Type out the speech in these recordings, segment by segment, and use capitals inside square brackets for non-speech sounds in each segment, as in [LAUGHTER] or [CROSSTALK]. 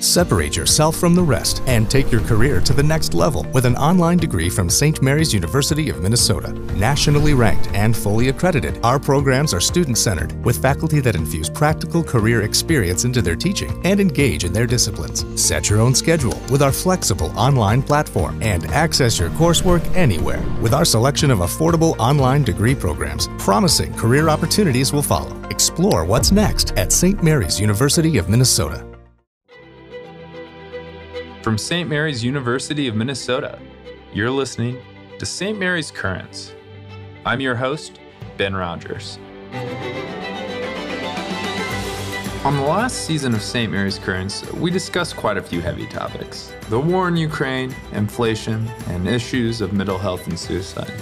Separate yourself from the rest and take your career to the next level with an online degree from St. Mary's University of Minnesota. Nationally ranked and fully accredited, our programs are student centered with faculty that infuse practical career experience into their teaching and engage in their disciplines. Set your own schedule with our flexible online platform and access your coursework anywhere with our selection of affordable online degree programs. Promising career opportunities will follow. Explore what's next at St. Mary's University of Minnesota. From St. Mary's University of Minnesota, you're listening to St. Mary's Currents. I'm your host, Ben Rogers. On the last season of St. Mary's Currents, we discussed quite a few heavy topics the war in Ukraine, inflation, and issues of mental health and suicide.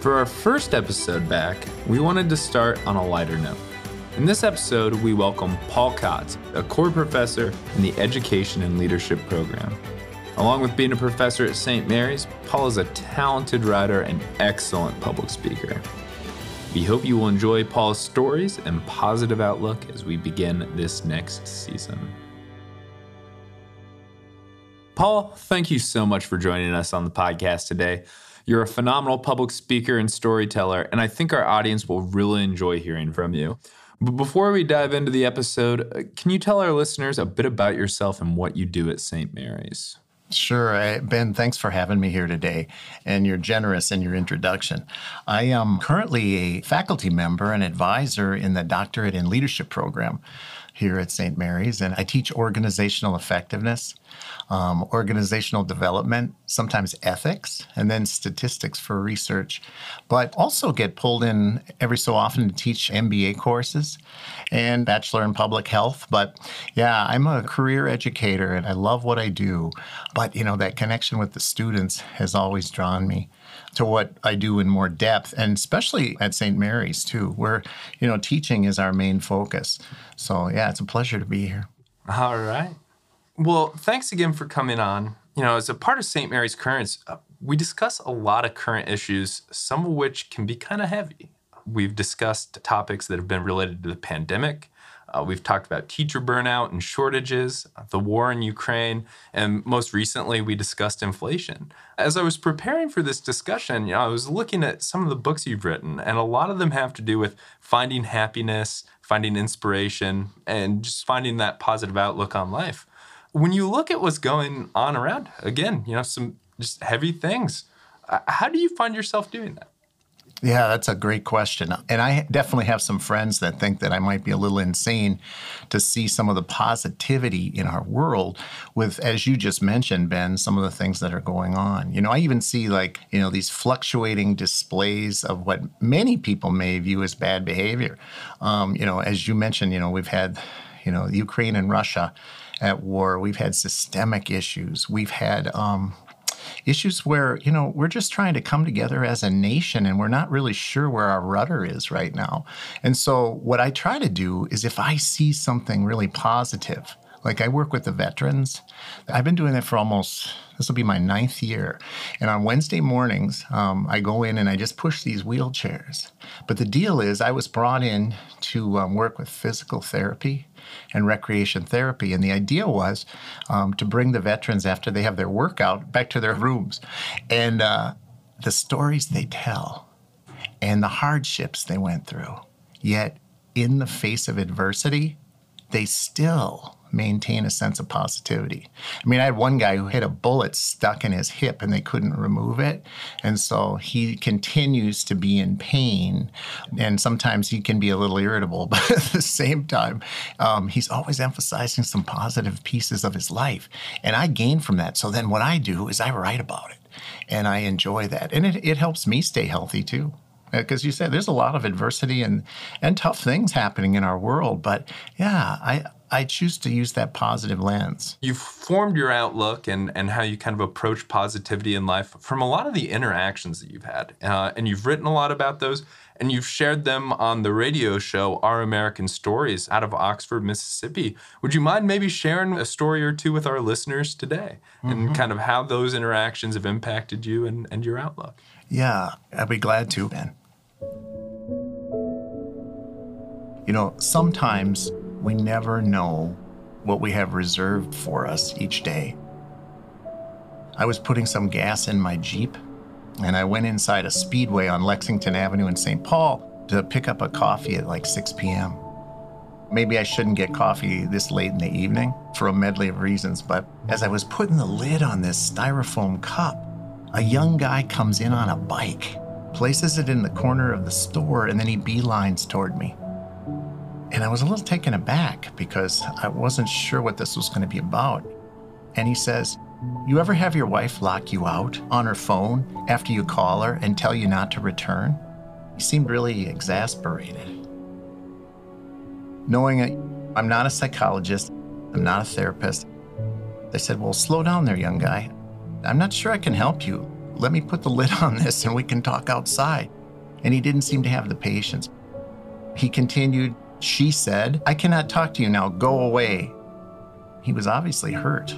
For our first episode back, we wanted to start on a lighter note. In this episode, we welcome Paul Kotz, a core professor in the Education and Leadership program. Along with being a professor at St. Mary's, Paul is a talented writer and excellent public speaker. We hope you will enjoy Paul's stories and positive outlook as we begin this next season. Paul, thank you so much for joining us on the podcast today. You're a phenomenal public speaker and storyteller, and I think our audience will really enjoy hearing from you. But before we dive into the episode, uh, can you tell our listeners a bit about yourself and what you do at St. Mary's? Sure. Ben, thanks for having me here today. And you're generous in your introduction. I am currently a faculty member and advisor in the Doctorate in Leadership program here at St. Mary's, and I teach organizational effectiveness, um, organizational development, sometimes ethics, and then statistics for research. But also get pulled in every so often to teach MBA courses and Bachelor in Public Health. But yeah, I'm a career educator and I love what I do. But you know, that connection with the students has always drawn me to what I do in more depth, and especially at St. Mary's too, where you know teaching is our main focus. So yeah, it's a pleasure to be here. All right. Well, thanks again for coming on. You know, as a part of St. Mary's Currents, uh, we discuss a lot of current issues, some of which can be kind of heavy. We've discussed topics that have been related to the pandemic, uh, we've talked about teacher burnout and shortages, the war in Ukraine, and most recently we discussed inflation. As I was preparing for this discussion, you know, I was looking at some of the books you've written, and a lot of them have to do with finding happiness, finding inspiration, and just finding that positive outlook on life. When you look at what's going on around, again, you know, some just heavy things. Uh, how do you find yourself doing that? Yeah, that's a great question. And I definitely have some friends that think that I might be a little insane to see some of the positivity in our world with, as you just mentioned, Ben, some of the things that are going on. You know, I even see like, you know, these fluctuating displays of what many people may view as bad behavior. Um, you know, as you mentioned, you know, we've had, you know, Ukraine and Russia at war. We've had systemic issues. We've had, um, issues where, you know, we're just trying to come together as a nation and we're not really sure where our rudder is right now. And so, what I try to do is if I see something really positive, like I work with the veterans, I've been doing that for almost this will be my ninth year. And on Wednesday mornings, um, I go in and I just push these wheelchairs. But the deal is, I was brought in to um, work with physical therapy and recreation therapy. And the idea was um, to bring the veterans after they have their workout back to their rooms. And uh, the stories they tell and the hardships they went through, yet in the face of adversity, they still maintain a sense of positivity. I mean, I had one guy who had a bullet stuck in his hip and they couldn't remove it. And so he continues to be in pain. And sometimes he can be a little irritable, [LAUGHS] but at the same time, um, he's always emphasizing some positive pieces of his life. And I gain from that. So then what I do is I write about it and I enjoy that. And it, it helps me stay healthy too because you said there's a lot of adversity and and tough things happening in our world but yeah i I choose to use that positive lens. You've formed your outlook and, and how you kind of approach positivity in life from a lot of the interactions that you've had. Uh, and you've written a lot about those, and you've shared them on the radio show, Our American Stories, out of Oxford, Mississippi. Would you mind maybe sharing a story or two with our listeners today mm-hmm. and kind of how those interactions have impacted you and, and your outlook? Yeah, I'd be glad to, Ben. You know, sometimes we never know what we have reserved for us each day. I was putting some gas in my Jeep, and I went inside a speedway on Lexington Avenue in St. Paul to pick up a coffee at like 6 p.m. Maybe I shouldn't get coffee this late in the evening for a medley of reasons, but as I was putting the lid on this styrofoam cup, a young guy comes in on a bike, places it in the corner of the store, and then he beelines toward me. And I was a little taken aback because I wasn't sure what this was going to be about. And he says, You ever have your wife lock you out on her phone after you call her and tell you not to return? He seemed really exasperated. Knowing that I'm not a psychologist, I'm not a therapist, they said, Well, slow down there, young guy. I'm not sure I can help you. Let me put the lid on this and we can talk outside. And he didn't seem to have the patience. He continued, She said, I cannot talk to you now. Go away. He was obviously hurt.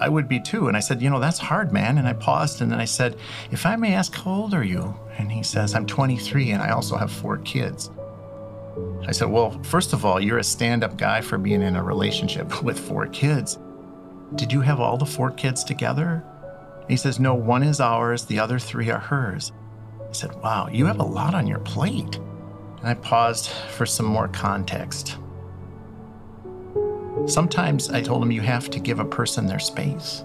I would be too. And I said, You know, that's hard, man. And I paused and then I said, If I may ask, how old are you? And he says, I'm 23 and I also have four kids. I said, Well, first of all, you're a stand up guy for being in a relationship [LAUGHS] with four kids. Did you have all the four kids together? He says, No, one is ours, the other three are hers. I said, Wow, you have a lot on your plate. I paused for some more context. Sometimes I told him you have to give a person their space.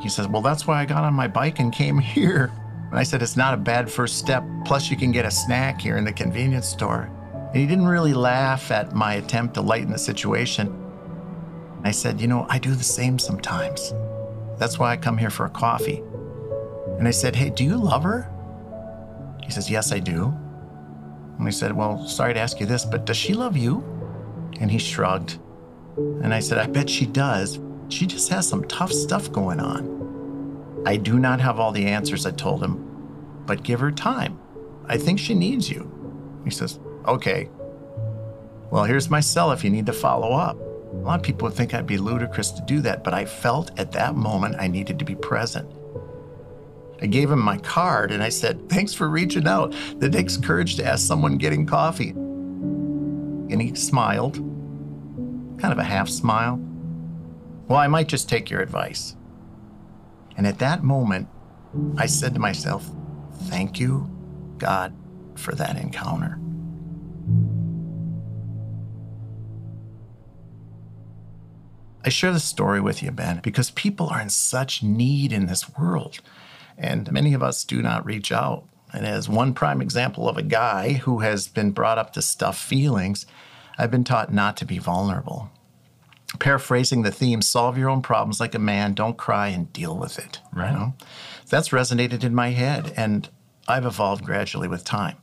He says, Well, that's why I got on my bike and came [LAUGHS] here. And I said, It's not a bad first step. Plus, you can get a snack here in the convenience store. And he didn't really laugh at my attempt to lighten the situation. I said, You know, I do the same sometimes. That's why I come here for a coffee. And I said, Hey, do you love her? He says, Yes, I do. And I said, Well, sorry to ask you this, but does she love you? And he shrugged. And I said, I bet she does. She just has some tough stuff going on. I do not have all the answers, I told him, but give her time. I think she needs you. He says, Okay. Well, here's my cell if you need to follow up. A lot of people would think I'd be ludicrous to do that, but I felt at that moment I needed to be present. I gave him my card and I said, Thanks for reaching out. That takes courage to ask someone getting coffee. And he smiled, kind of a half smile. Well, I might just take your advice. And at that moment, I said to myself, Thank you, God, for that encounter. I share this story with you, Ben, because people are in such need in this world, and many of us do not reach out. And as one prime example of a guy who has been brought up to stuff feelings, I've been taught not to be vulnerable. Paraphrasing the theme, solve your own problems like a man, don't cry and deal with it. Right. You know? That's resonated in my head, and I've evolved gradually with time.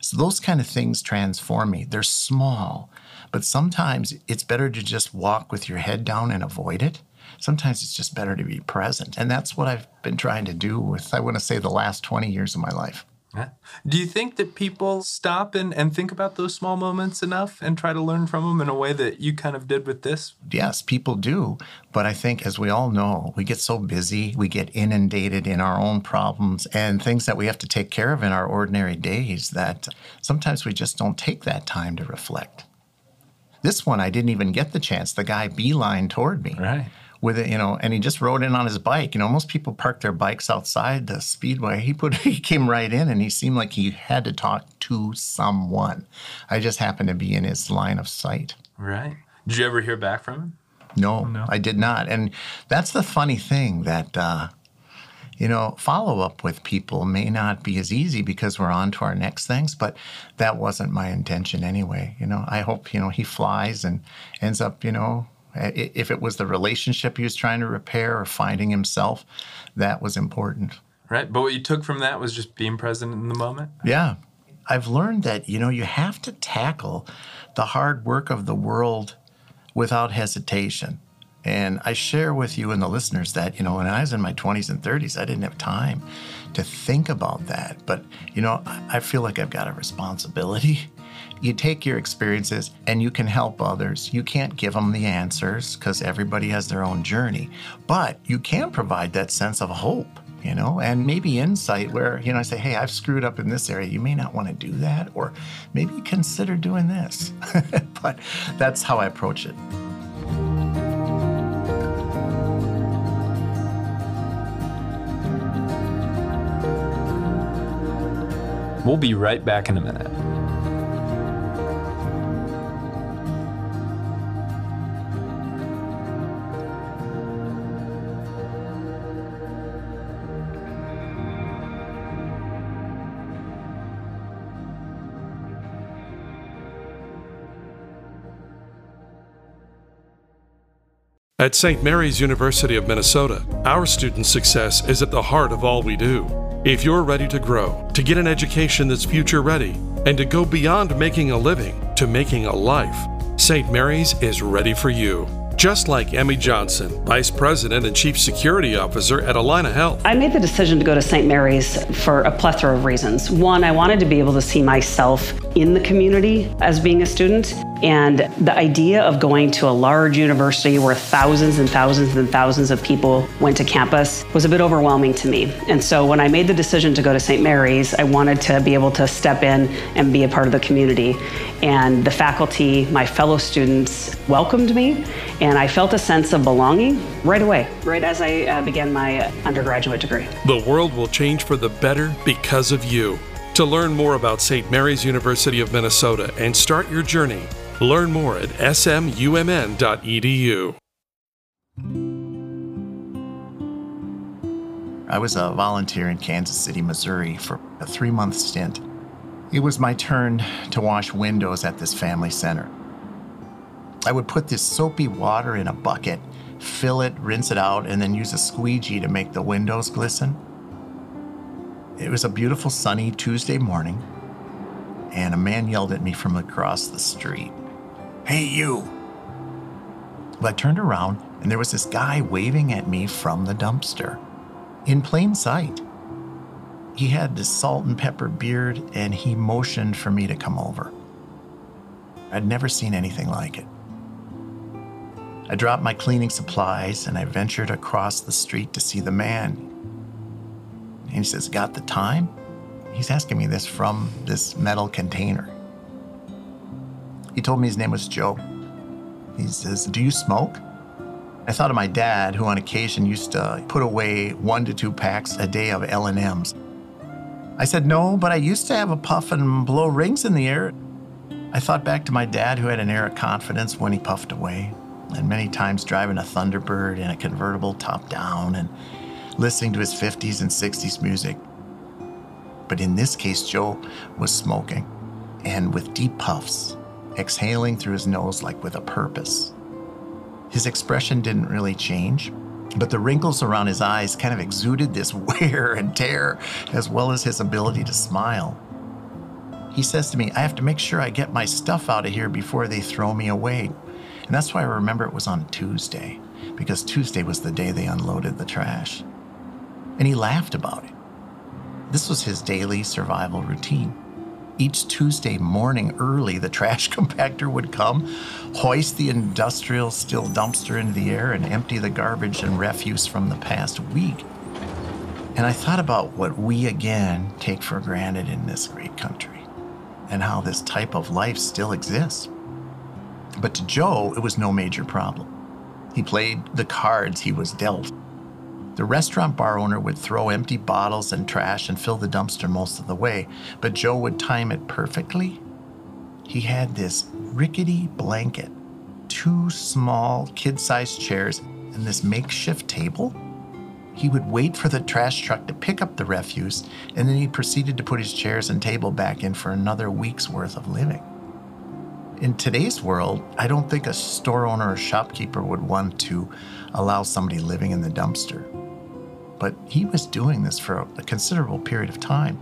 So those kind of things transform me. They're small, but sometimes it's better to just walk with your head down and avoid it. Sometimes it's just better to be present. And that's what I've been trying to do with, I want to say, the last 20 years of my life. Yeah. Do you think that people stop and, and think about those small moments enough and try to learn from them in a way that you kind of did with this? Yes, people do. But I think, as we all know, we get so busy, we get inundated in our own problems and things that we have to take care of in our ordinary days that sometimes we just don't take that time to reflect. This one, I didn't even get the chance. The guy beeline toward me. Right. With it, you know, and he just rode in on his bike. You know, most people park their bikes outside the speedway. He put [LAUGHS] he came right in and he seemed like he had to talk to someone. I just happened to be in his line of sight. Right. Did you ever hear back from him? No, no. I did not. And that's the funny thing that uh, you know, follow up with people may not be as easy because we're on to our next things, but that wasn't my intention anyway. You know, I hope, you know, he flies and ends up, you know, if it was the relationship he was trying to repair or finding himself, that was important. Right. But what you took from that was just being present in the moment? Yeah. I've learned that, you know, you have to tackle the hard work of the world without hesitation. And I share with you and the listeners that, you know, when I was in my 20s and 30s, I didn't have time to think about that. But, you know, I feel like I've got a responsibility. [LAUGHS] You take your experiences and you can help others. You can't give them the answers because everybody has their own journey, but you can provide that sense of hope you know, and maybe insight where, you know, I say, hey, I've screwed up in this area. You may not want to do that, or maybe consider doing this. [LAUGHS] but that's how I approach it. We'll be right back in a minute. At St. Mary's University of Minnesota, our student success is at the heart of all we do. If you're ready to grow, to get an education that's future ready, and to go beyond making a living to making a life, St. Mary's is ready for you just like Emmy Johnson, Vice President and Chief Security Officer at Allina Health. I made the decision to go to St. Mary's for a plethora of reasons. One, I wanted to be able to see myself in the community as being a student. And the idea of going to a large university where thousands and thousands and thousands of people went to campus was a bit overwhelming to me. And so when I made the decision to go to St. Mary's, I wanted to be able to step in and be a part of the community. And the faculty, my fellow students, welcomed me and I felt a sense of belonging right away, right as I uh, began my undergraduate degree. The world will change for the better because of you. To learn more about St. Mary's University of Minnesota and start your journey, learn more at smumn.edu. I was a volunteer in Kansas City, Missouri for a three month stint. It was my turn to wash windows at this family center. I would put this soapy water in a bucket, fill it, rinse it out, and then use a squeegee to make the windows glisten. It was a beautiful sunny Tuesday morning, and a man yelled at me from across the street Hey, you! Well, I turned around, and there was this guy waving at me from the dumpster in plain sight. He had this salt and pepper beard, and he motioned for me to come over. I'd never seen anything like it. I dropped my cleaning supplies and I ventured across the street to see the man. And he says, Got the time? He's asking me this from this metal container. He told me his name was Joe. He says, Do you smoke? I thought of my dad, who on occasion used to put away one to two packs a day of L&Ms. I said, no, but I used to have a puff and blow rings in the air. I thought back to my dad, who had an air of confidence when he puffed away and many times driving a Thunderbird in a convertible top down and listening to his 50s and 60s music. But in this case, Joe was smoking and with deep puffs, exhaling through his nose like with a purpose. His expression didn't really change, but the wrinkles around his eyes kind of exuded this [LAUGHS] wear and tear, as well as his ability to smile. He says to me, I have to make sure I get my stuff out of here before they throw me away. And that's why I remember it was on Tuesday, because Tuesday was the day they unloaded the trash. And he laughed about it. This was his daily survival routine. Each Tuesday morning early, the trash [LAUGHS] compactor would come, hoist the industrial steel dumpster into the air, and empty the garbage and refuse from the past week. And I thought about what we again take for granted in this great country and how this type of life still exists. But to Joe, it was no major problem. He played the cards he was dealt. The restaurant bar owner would throw empty bottles and trash and fill the dumpster most of the way, but Joe would time it perfectly. He had this rickety blanket, two small kid sized chairs, and this makeshift table. He would wait for the trash truck to pick up the refuse, and then he proceeded to put his chairs and table back in for another week's worth of living. In today's world, I don't think a store owner or shopkeeper would want to allow somebody living in the dumpster. But he was doing this for a considerable period of time.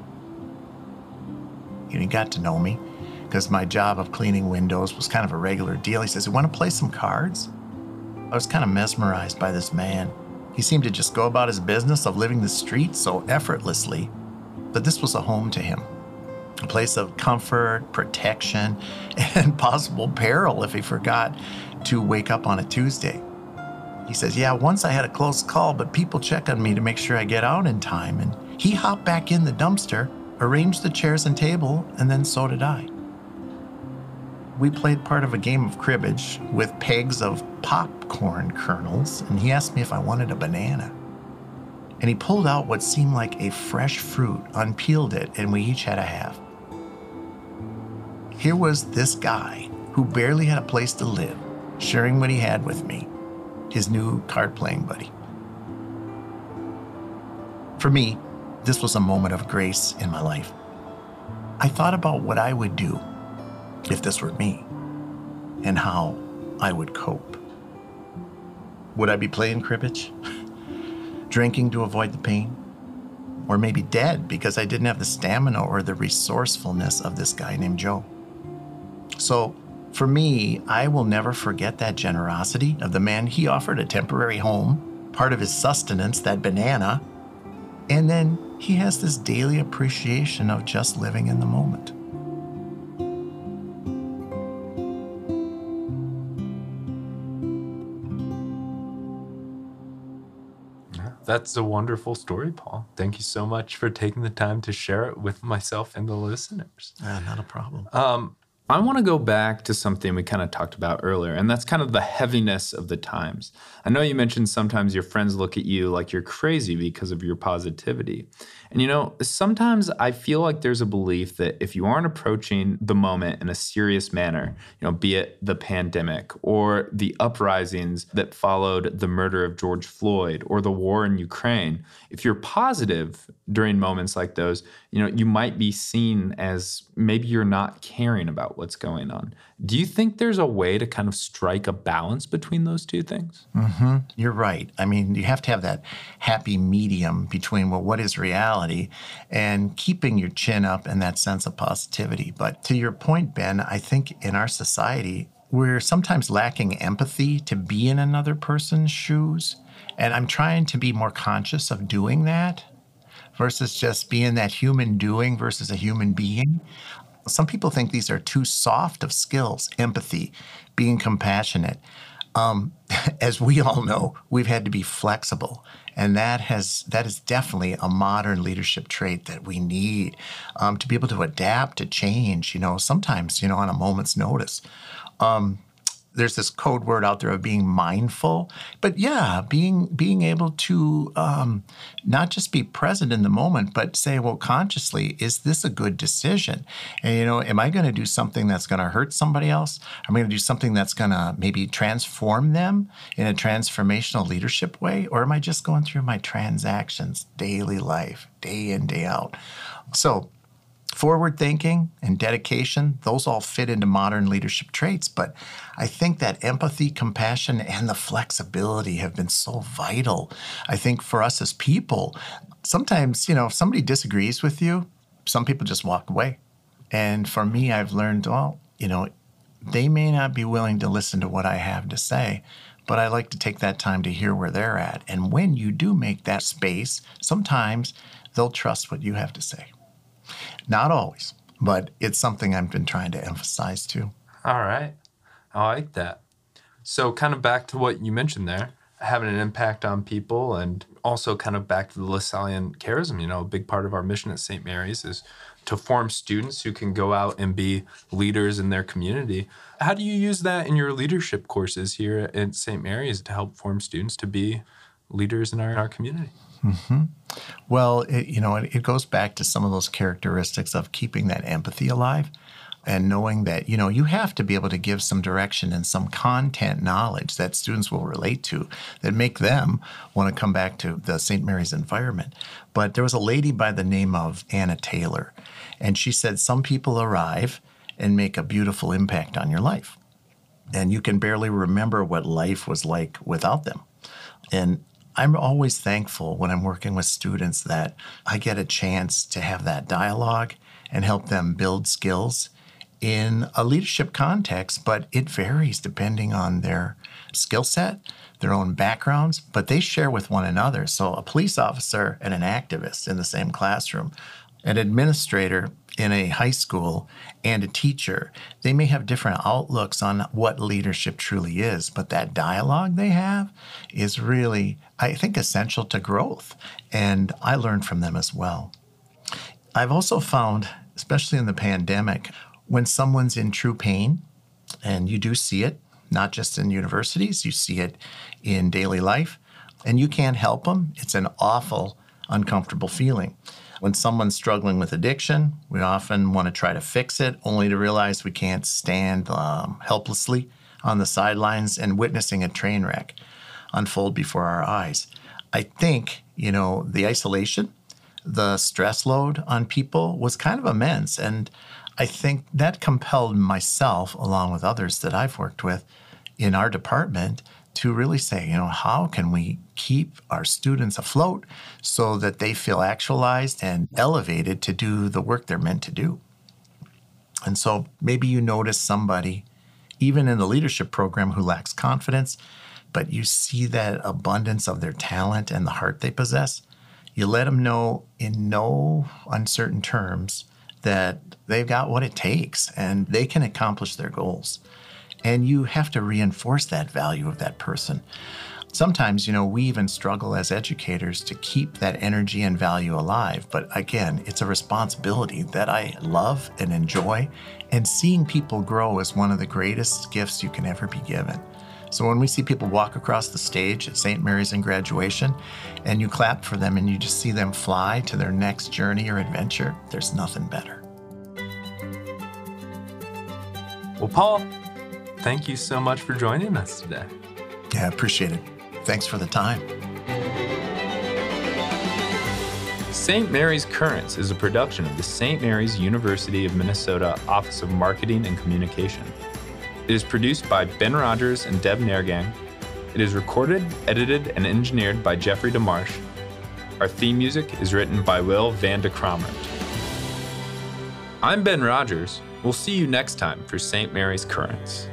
And he got to know me because my job of cleaning windows was kind of a regular deal. He says, You want to play some cards? I was kind of mesmerized by this man. He seemed to just go about his business of living the streets so effortlessly, but this was a home to him a place of comfort, protection, [LAUGHS] and possible peril if he forgot to wake up on a Tuesday. He says, Yeah, once I had a close call, but people check on me to make sure I get out in time. And he hopped back in the dumpster, arranged the chairs and table, and then so did I. We played part of a game of cribbage with pegs of popcorn kernels, and he asked me if I wanted a banana. and he pulled out what seemed like a fresh fruit, unpeeled it, and we each had a half. Here was this guy who barely had a place to live, sharing what he had with me, his new card playing buddy. For me, this was a moment of grace in my life. I thought about what I would do if this were me and how I would cope. Would I be playing cribbage? [LAUGHS] Drinking to avoid the pain? Or maybe dead because I didn't have the stamina or the resourcefulness of this guy named Joe? So, for me, I will never forget that generosity of the man. He offered a temporary home, part of his sustenance, that banana, and then he has this daily appreciation of just living in the moment. That's a wonderful story, Paul. Thank you so much for taking the time to share it with myself and the listeners. Uh, not a problem. Um, I want to go back to something we kind of talked about earlier, and that's kind of the heaviness of the times. I know you mentioned sometimes your friends look at you like you're crazy because of your positivity. And you know, sometimes I feel like there's a belief that if you aren't approaching the moment in a serious manner, you know, be it the pandemic or the uprisings that followed the murder of George Floyd or the war in Ukraine, if you're positive during moments like those, you know, you might be seen as maybe you're not caring about what's going on. Do you think there's a way to kind of strike a balance between those two things? Mm-hmm. You're right. I mean, you have to have that happy medium between well, what is reality and keeping your chin up and that sense of positivity. But to your point, Ben, I think in our society, we're sometimes lacking empathy to be in another person's shoes. And I'm trying to be more conscious of doing that versus just being that human doing versus a human being. Some people think these are too soft of skills empathy, being compassionate. Um, [LAUGHS] as we all know, we've had to be flexible, and that has that is definitely a modern leadership trait that we need um, to be able to adapt to change. You know, sometimes you know on a moment's notice. Um, there's this code word out there of being mindful, but yeah, being being able to um, not just be present in the moment, but say, well, consciously, is this a good decision? And you know, am I going to do something that's going to hurt somebody else? Am I going to do something that's going to maybe transform them in a transformational leadership way, or am I just going through my transactions, daily life, day in day out? So forward thinking and dedication, those all fit into modern leadership traits. But I think that empathy, compassion, and the flexibility have been so vital. I think for us as people, sometimes, you know, if somebody disagrees with you, some people just walk away. And for me, I've learned, well, you know, they may not be willing to listen to what I have to say, but I like to take that time to hear where they're at. And when you do make that space, sometimes they'll trust what you have to say. Not always, but it's something I've been trying to emphasize too. All right. I like that. So, kind of back to what you mentioned there, having an impact on people, and also kind of back to the Lasallian charism. You know, a big part of our mission at St. Mary's is to form students who can go out and be leaders in their community. How do you use that in your leadership courses here at St. Mary's to help form students to be leaders in our, in our community? Mm-hmm. Well, it, you know, it, it goes back to some of those characteristics of keeping that empathy alive and knowing that you know you have to be able to give some direction and some content knowledge that students will relate to that make them want to come back to the St. Mary's environment. But there was a lady by the name of Anna Taylor, and she said some people arrive and make a beautiful impact on your life, and you can barely remember what life was like without them. And I'm always thankful when I'm working with students that I get a chance to have that dialogue and help them build skills in a leadership context, but it varies depending on their skill set, their own backgrounds, but they share with one another. So, a police officer and an activist in the same classroom, an administrator in a high school and a teacher, they may have different outlooks on what leadership truly is, but that dialogue they have is really, I think, essential to growth. And I learned from them as well. I've also found, especially in the pandemic, when someone's in true pain, and you do see it, not just in universities, you see it in daily life. and you can't help them, it's an awful, uncomfortable feeling. When someone's struggling with addiction, we often want to try to fix it, only to realize we can't stand um, helplessly on the sidelines and witnessing a train wreck unfold before our eyes. I think, you know, the isolation, the stress load on people was kind of immense. And I think that compelled myself, along with others that I've worked with in our department, to really say, you know, how can we keep our students afloat so that they feel actualized and elevated to do the work they're meant to do? And so maybe you notice somebody, even in the leadership program, who lacks confidence, but you see that abundance of their talent and the heart they possess. You let them know in no uncertain terms that they've got what it takes and they can accomplish their goals. And you have to reinforce that value of that person. Sometimes, you know, we even struggle as educators to keep that energy and value alive. But again, it's a responsibility that I love and enjoy. And seeing people grow is one of the greatest gifts you can ever be given. So when we see people walk across the stage at St. Mary's in graduation and you clap for them and you just see them fly to their next journey or adventure, there's nothing better. Well, Paul, thank you so much for joining us today. Yeah, appreciate it. Thanks for the time. St. Mary's Currents is a production of the St. Mary's University of Minnesota Office of Marketing and Communication. It is produced by Ben Rogers and Deb Nergang. It is recorded, edited, and engineered by Jeffrey DeMarsh. Our theme music is written by Will Van de Kramert. I'm Ben Rogers. We'll see you next time for St. Mary's Currents.